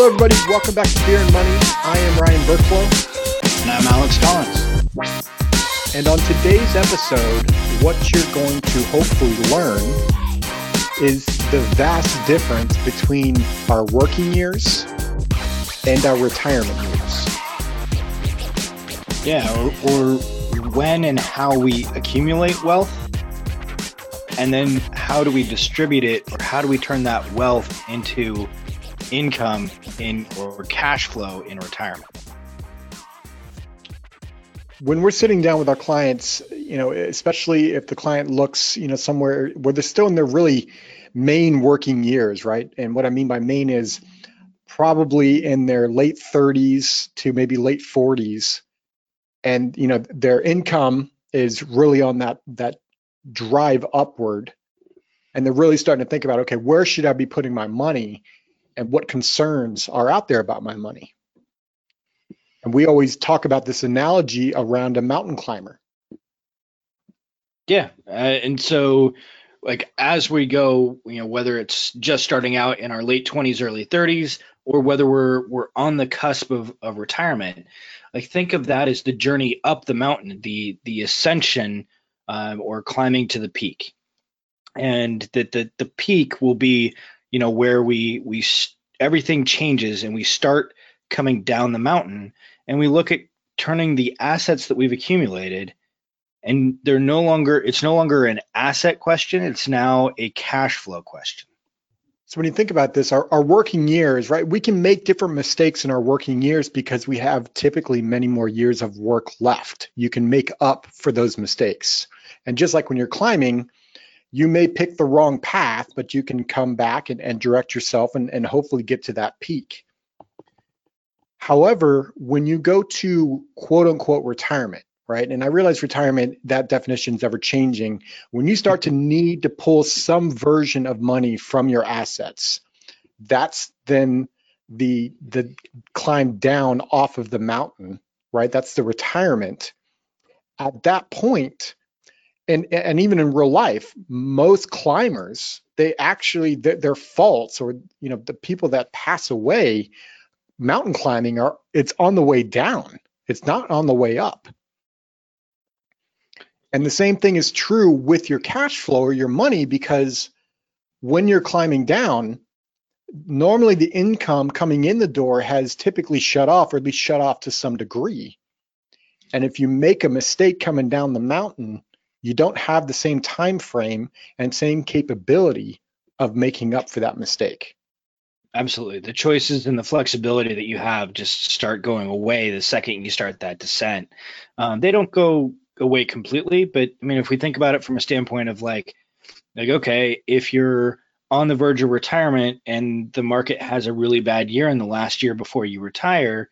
Hello, everybody. Welcome back to Beer and Money. I am Ryan Burklow. And I'm Alex Collins. And on today's episode, what you're going to hopefully learn is the vast difference between our working years and our retirement years. Yeah, or, or when and how we accumulate wealth, and then how do we distribute it, or how do we turn that wealth into income in or cash flow in retirement? when we're sitting down with our clients, you know, especially if the client looks, you know, somewhere where they're still in their really main working years, right? And what I mean by main is probably in their late 30s to maybe late 40s, and you know, their income is really on that that drive upward, and they're really starting to think about, okay, where should I be putting my money, and what concerns are out there about my money? And we always talk about this analogy around a mountain climber. Yeah. Uh, and so, like, as we go, you know, whether it's just starting out in our late 20s, early 30s, or whether we're we're on the cusp of, of retirement, like think of that as the journey up the mountain, the the ascension um, or climbing to the peak, and that the the peak will be, you know, where we we everything changes and we start coming down the mountain and we look at turning the assets that we've accumulated and they're no longer it's no longer an asset question it's now a cash flow question. So when you think about this our, our working years right we can make different mistakes in our working years because we have typically many more years of work left. You can make up for those mistakes. And just like when you're climbing you may pick the wrong path but you can come back and, and direct yourself and, and hopefully get to that peak However, when you go to quote unquote retirement, right? And I realize retirement, that definition is ever changing. When you start to need to pull some version of money from your assets, that's then the the climb down off of the mountain, right? That's the retirement. At that point, and and even in real life, most climbers, they actually their faults or you know the people that pass away mountain climbing are it's on the way down. It's not on the way up. And the same thing is true with your cash flow or your money because when you're climbing down, normally the income coming in the door has typically shut off or at least shut off to some degree. And if you make a mistake coming down the mountain, you don't have the same time frame and same capability of making up for that mistake. Absolutely. The choices and the flexibility that you have just start going away the second you start that descent. Um, they don't go away completely, but I mean, if we think about it from a standpoint of like, like, okay, if you're on the verge of retirement and the market has a really bad year in the last year before you retire,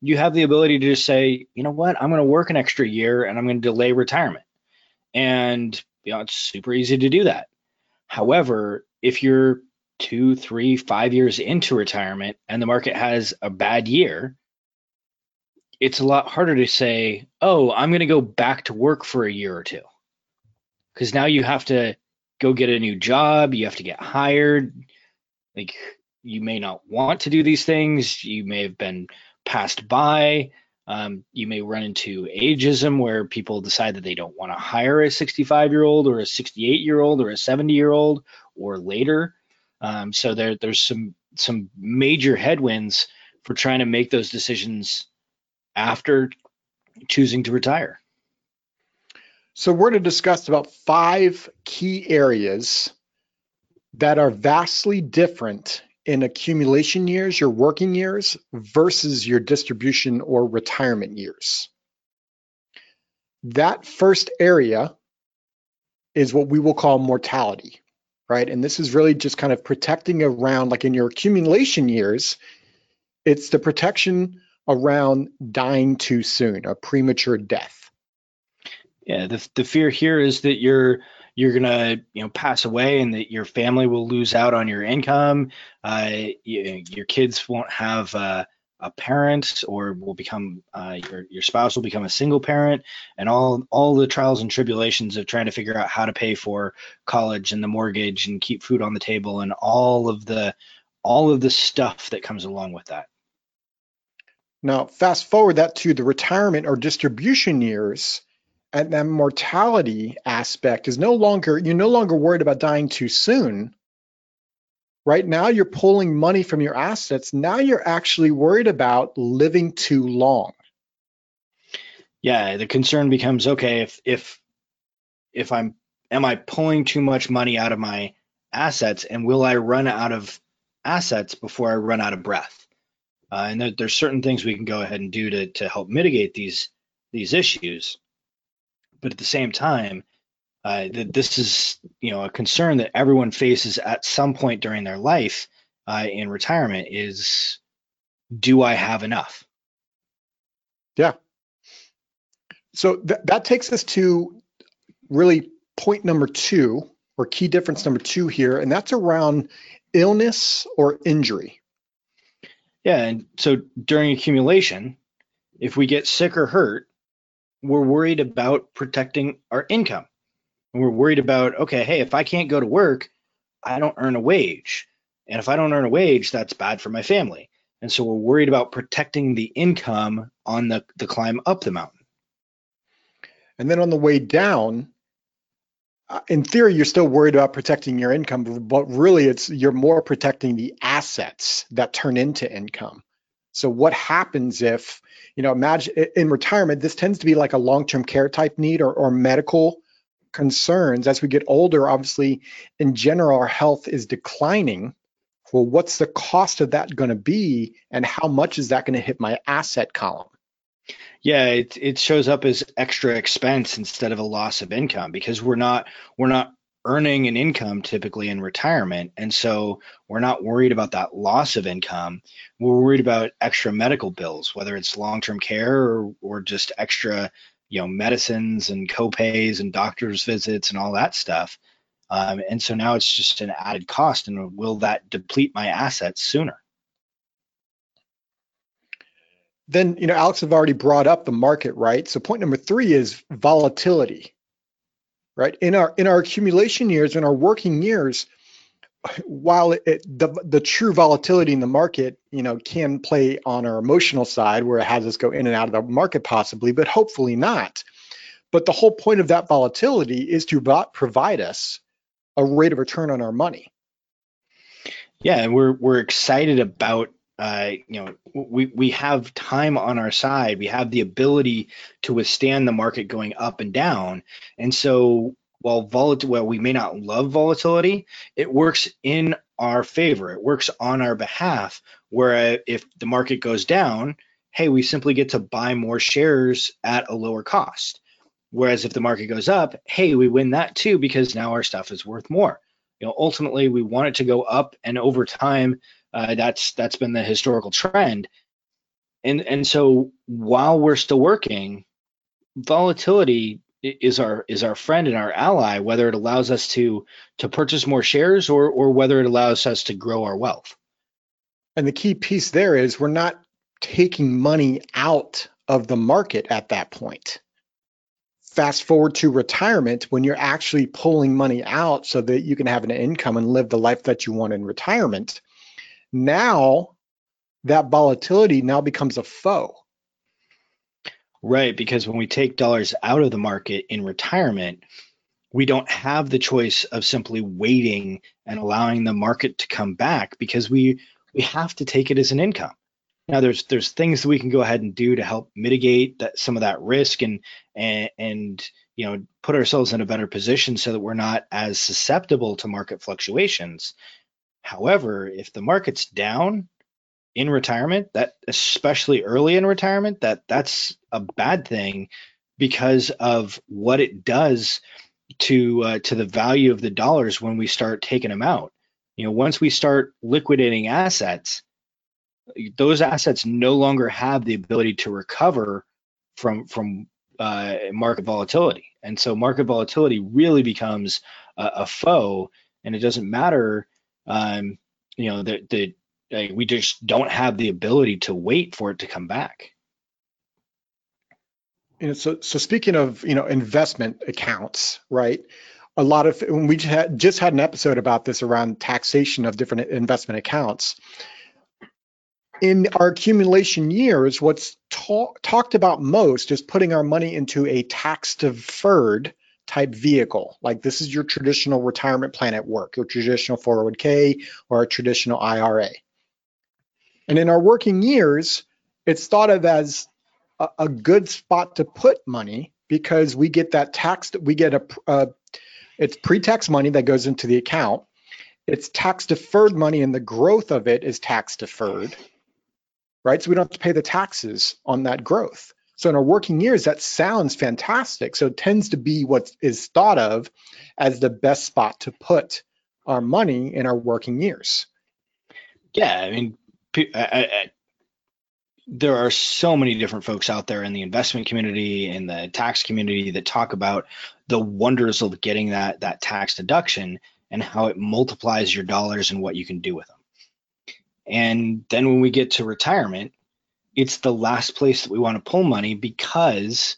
you have the ability to just say, you know what, I'm going to work an extra year and I'm going to delay retirement. And you know, it's super easy to do that. However, if you're two, three, five years into retirement and the market has a bad year, it's a lot harder to say, oh, I'm going to go back to work for a year or two. Because now you have to go get a new job, you have to get hired. Like, you may not want to do these things, you may have been passed by. Um, you may run into ageism where people decide that they don't want to hire a 65 year old or a 68 year old or a 70 year old or later um, so there, there's some some major headwinds for trying to make those decisions after choosing to retire. So we're going to discuss about five key areas that are vastly different in accumulation years, your working years, versus your distribution or retirement years. That first area is what we will call mortality right? And this is really just kind of protecting around, like in your accumulation years, it's the protection around dying too soon, a premature death. Yeah, the, the fear here is that you're you're gonna you know pass away and that your family will lose out on your income. Uh, you, your kids won't have uh, a parent or will become uh, your your spouse will become a single parent and all all the trials and tribulations of trying to figure out how to pay for college and the mortgage and keep food on the table and all of the all of the stuff that comes along with that. Now, fast forward that to the retirement or distribution years, and that mortality aspect is no longer, you're no longer worried about dying too soon. Right now, you're pulling money from your assets. Now you're actually worried about living too long. Yeah, the concern becomes okay, if if if I'm am I pulling too much money out of my assets and will I run out of assets before I run out of breath? Uh, and there, there's certain things we can go ahead and do to, to help mitigate these these issues. But at the same time, uh, that this is you know a concern that everyone faces at some point during their life uh, in retirement is do I have enough? Yeah. So th- that takes us to really point number two or key difference number two here, and that's around illness or injury. Yeah, and so during accumulation, if we get sick or hurt, we're worried about protecting our income. And we're worried about, okay, hey, if I can't go to work, I don't earn a wage. And if I don't earn a wage, that's bad for my family. And so we're worried about protecting the income on the, the climb up the mountain. And then on the way down, uh, in theory, you're still worried about protecting your income, but really it's you're more protecting the assets that turn into income. So what happens if, you know, imagine in retirement, this tends to be like a long-term care type need or, or medical concerns. As we get older, obviously, in general, our health is declining. Well, what's the cost of that going to be, and how much is that going to hit my asset column? Yeah, it it shows up as extra expense instead of a loss of income because we're not we're not earning an income typically in retirement. And so we're not worried about that loss of income. We're worried about extra medical bills whether it's long-term care or, or just extra you know medicines and copays and doctor's visits and all that stuff. Um, and so now it's just an added cost and will that deplete my assets sooner? Then you know alex have already brought up the market right? So point number three is volatility right? In our in our accumulation years in our working years while it, the the true volatility in the market you know can play on our emotional side where it has us go in and out of the market possibly but hopefully not. But the whole point of that volatility is to provide us a rate of return on our money. Yeah and we're we're excited about uh, you know, we we have time on our side. We have the ability to withstand the market going up and down. And so, while volatility, while we may not love volatility, it works in our favor. It works on our behalf. Where if the market goes down, hey, we simply get to buy more shares at a lower cost. Whereas if the market goes up, hey, we win that too because now our stuff is worth more. You know, ultimately, we want it to go up, and over time uh, that's that's been the historical trend. And and so while we're still working, volatility is our is our friend and our ally, whether it allows us to to purchase more shares or or whether it allows us to grow our wealth. And the key piece there is we're not taking money out of the market at that point. Fast forward to retirement when you're actually pulling money out so that you can have an income and live the life that you want in retirement. Now that volatility now becomes a foe. Right, because when we take dollars out of the market in retirement, we don't have the choice of simply waiting and allowing the market to come back because we we have to take it as an income. Now there's there's things that we can go ahead and do to help mitigate that some of that risk and and and you know put ourselves in a better position so that we're not as susceptible to market fluctuations. However, if the market's down in retirement, that especially early in retirement, that that's a bad thing because of what it does to uh, to the value of the dollars when we start taking them out. You know, once we start liquidating assets, those assets no longer have the ability to recover from from uh, market volatility, and so market volatility really becomes a, a foe. And it doesn't matter um, you know, that the uh, we just don't have the ability to wait for it to come back. Know, so so speaking of you know investment accounts, right? a lot of when we just had, just had an episode about this around taxation of different investment accounts. In our accumulation years, what's ta- talked about most is putting our money into a tax deferred type vehicle. Like this is your traditional retirement plan at work, your traditional 401k or a traditional IRA. And in our working years, it's thought of as a, a good spot to put money because we get that tax, we get a, a it's pre-tax money that goes into the account. It's tax deferred money and the growth of it is tax deferred, right? So we don't have to pay the taxes on that growth. So in our working years, that sounds fantastic. So it tends to be what is thought of as the best spot to put our money in our working years. Yeah, I mean, I, I, there are so many different folks out there in the investment community in the tax community that talk about the wonders of getting that that tax deduction and how it multiplies your dollars and what you can do with them. And then when we get to retirement, it's the last place that we want to pull money because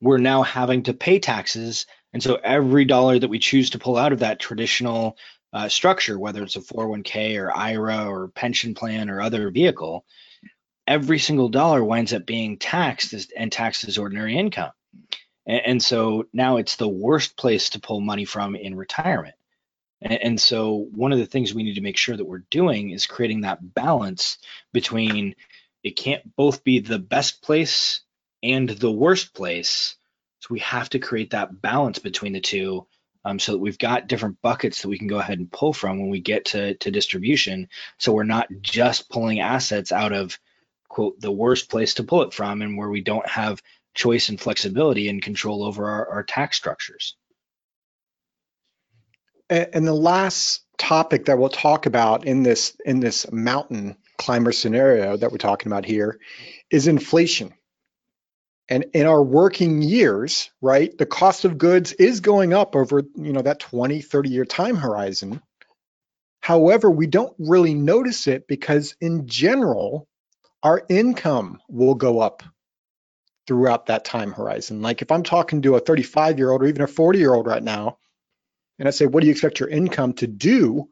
we're now having to pay taxes. And so every dollar that we choose to pull out of that traditional uh, structure, whether it's a 401k or IRA or pension plan or other vehicle, every single dollar winds up being taxed as, and taxed as ordinary income. And, and, so now it's the worst place to pull money from in retirement. And, and so one of the things we need to make sure that we're doing is creating that balance between it can't both be the best place and the worst place. So we have to create that balance between the two um, so that we've got different buckets that we can go ahead and pull from when we get to, to distribution. So we're not just pulling assets out of quote the worst place to pull it from and where we don't have choice and flexibility and control over our, our tax structures. And the last topic that we'll talk about in this in this mountain climber scenario that we're talking about here is inflation. And in our working years, right, the cost of goods is going up over, you know, that 20, 30 year time horizon. However, we don't really notice it because in general, our income will go up throughout that time horizon. Like if I'm talking to a 35 year old or even a 40 year old right now, and I say, what do you expect your income to do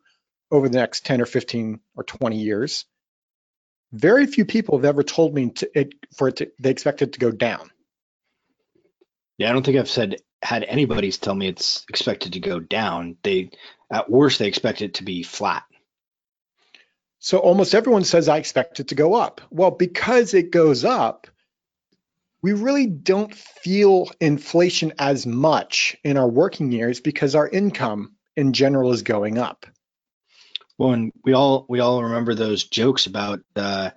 over the next 10 or 15 or 20 years? Very few people have ever told me to, it, for it to, they expect it to go down. Yeah, I don't think I've said had anybody's tell me it's expected to go down. They at worst they expect it to be flat. So almost everyone says I expect it to go up. Well, because it goes up, we really don't feel inflation as much in our working years because our income in general is going up. Well, and we all we all remember those jokes about uh,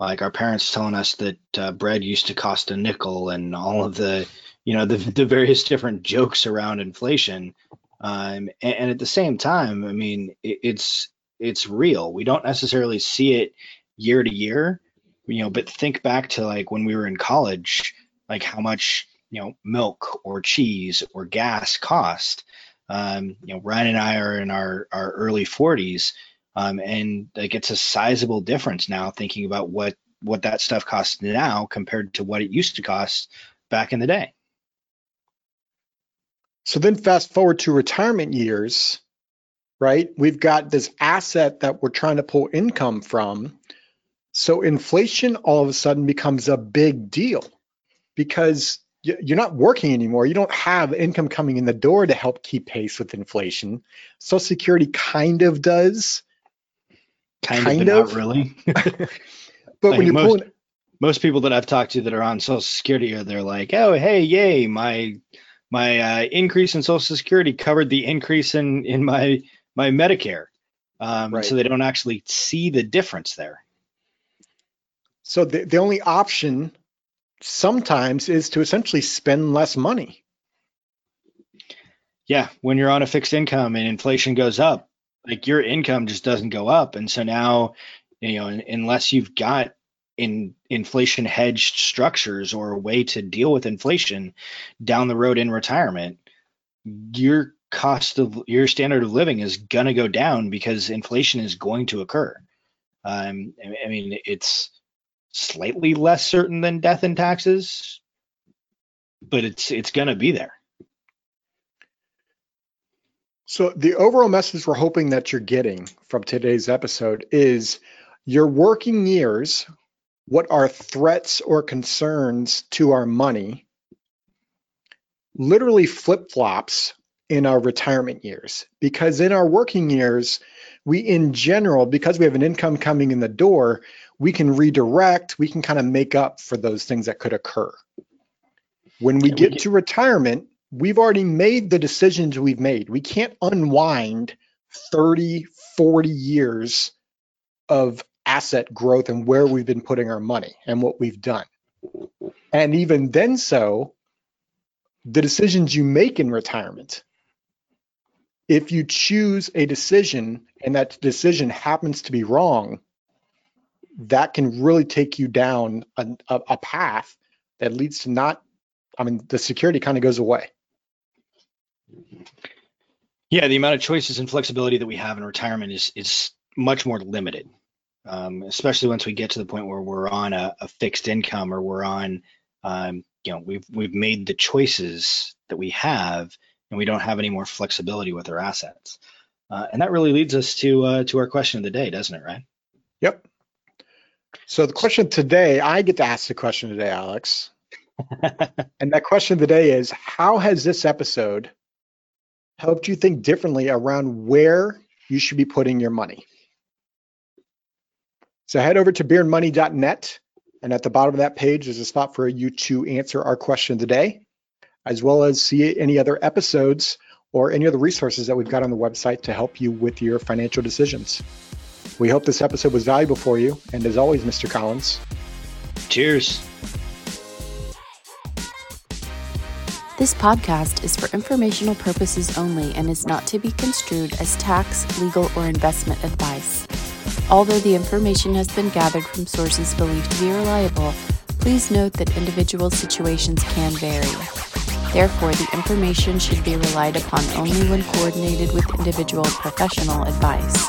like our parents telling us that uh, bread used to cost a nickel, and all of the you know the, the various different jokes around inflation. Um, and, and, at the same time, I mean, it, it's it's real. We don't necessarily see it year to year, you know, but think back to like when we were in college, like how much you know milk or cheese or gas cost um, you know, Ryan and I are in our, our early 40s, um, and like it's a sizable difference now thinking about what what that stuff costs now compared to what it used to cost back in the day. So then fast forward to retirement years, right? We've got this asset that we're trying to pull income from. So inflation all of a sudden becomes a big deal because you're not working anymore. You don't have income coming in the door to help keep pace with inflation. Social Security kind of does. Kind, kind of, of. really. but like when you most, pull most people that I've talked to that are on Social Security are they're like, oh hey, yay, my my uh, increase in Social Security covered the increase in in my my Medicare. Um, right. So they don't actually see the difference there. So the, the only option sometimes is to essentially spend less money. Yeah, when you're on a fixed income and inflation goes up, like your income just doesn't go up, and so now, you know, unless you've got in inflation hedged structures or a way to deal with inflation down the road in retirement, your cost of your standard of living is going to go down because inflation is going to occur. Um, I mean, it's slightly less certain than death and taxes, but it's it's going to be there. So, the overall message we're hoping that you're getting from today's episode is your working years, what are threats or concerns to our money, literally flip flops in our retirement years. Because in our working years, we in general, because we have an income coming in the door, we can redirect, we can kind of make up for those things that could occur. When we get to retirement, we've already made the decisions we've made. We can't unwind 30, 40 years of asset growth and where we've been putting our money and what we've done. And even then, so the decisions you make in retirement, if you choose a decision and that decision happens to be wrong, that can really take you down a, a, path that leads to not, I mean, the security kind of goes away. Yeah, the amount of choices and flexibility that we have in retirement is is much more limited, um, especially once we get to the point where we're on a, a fixed income or we're on, um, you know, we've we've made the choices that we have, and we don't have any more flexibility with our assets. Uh, and that really leads us to uh, to our question of the day, doesn't it, Ryan? Yep. So the question today, I get to ask the question today, Alex. and that question of the day is how has this episode helped you think differently around where you should be putting your money? So head over to beerandmoney.net and at the bottom of that page is a spot for you to answer our question of the day, as well as see any other episodes or any other resources that we've got on the website to help you with your financial decisions. We hope this episode was valuable for you. And as always, Mr. Collins, cheers. This podcast is for informational purposes only and is not to be construed as tax, legal, or investment advice. Although the information has been gathered from sources believed to be reliable, please note that individual situations can vary. Therefore, the information should be relied upon only when coordinated with individual professional advice.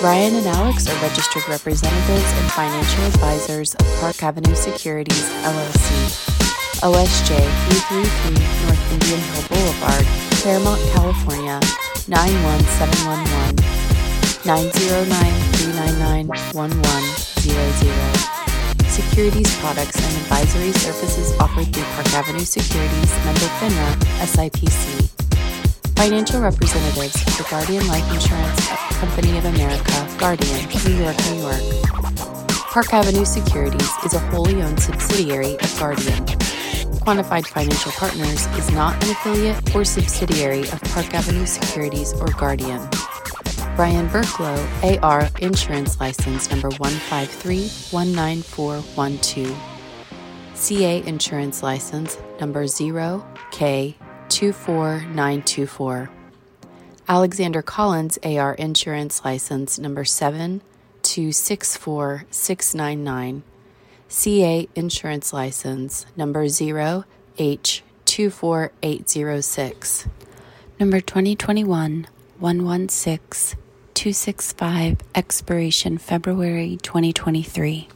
Ryan and Alex are registered representatives and financial advisors of Park Avenue Securities, LLC, OSJ 333 North Indian Hill Boulevard, Claremont, California 91711, 909-399-1100. Securities products and advisory services offered through Park Avenue Securities, member FINRA, SIPC. Financial representatives the Guardian Life Insurance Company of America, Guardian, New York, New York. Park Avenue Securities is a wholly owned subsidiary of Guardian. Quantified Financial Partners is not an affiliate or subsidiary of Park Avenue Securities or Guardian. Ryan Burklow, AR Insurance License number 153-19412. CA Insurance License number 0K 24924. Alexander Collins AR Insurance License number 7264699. CA Insurance License number 0H24806. Number 2021 116 265 expiration February 2023.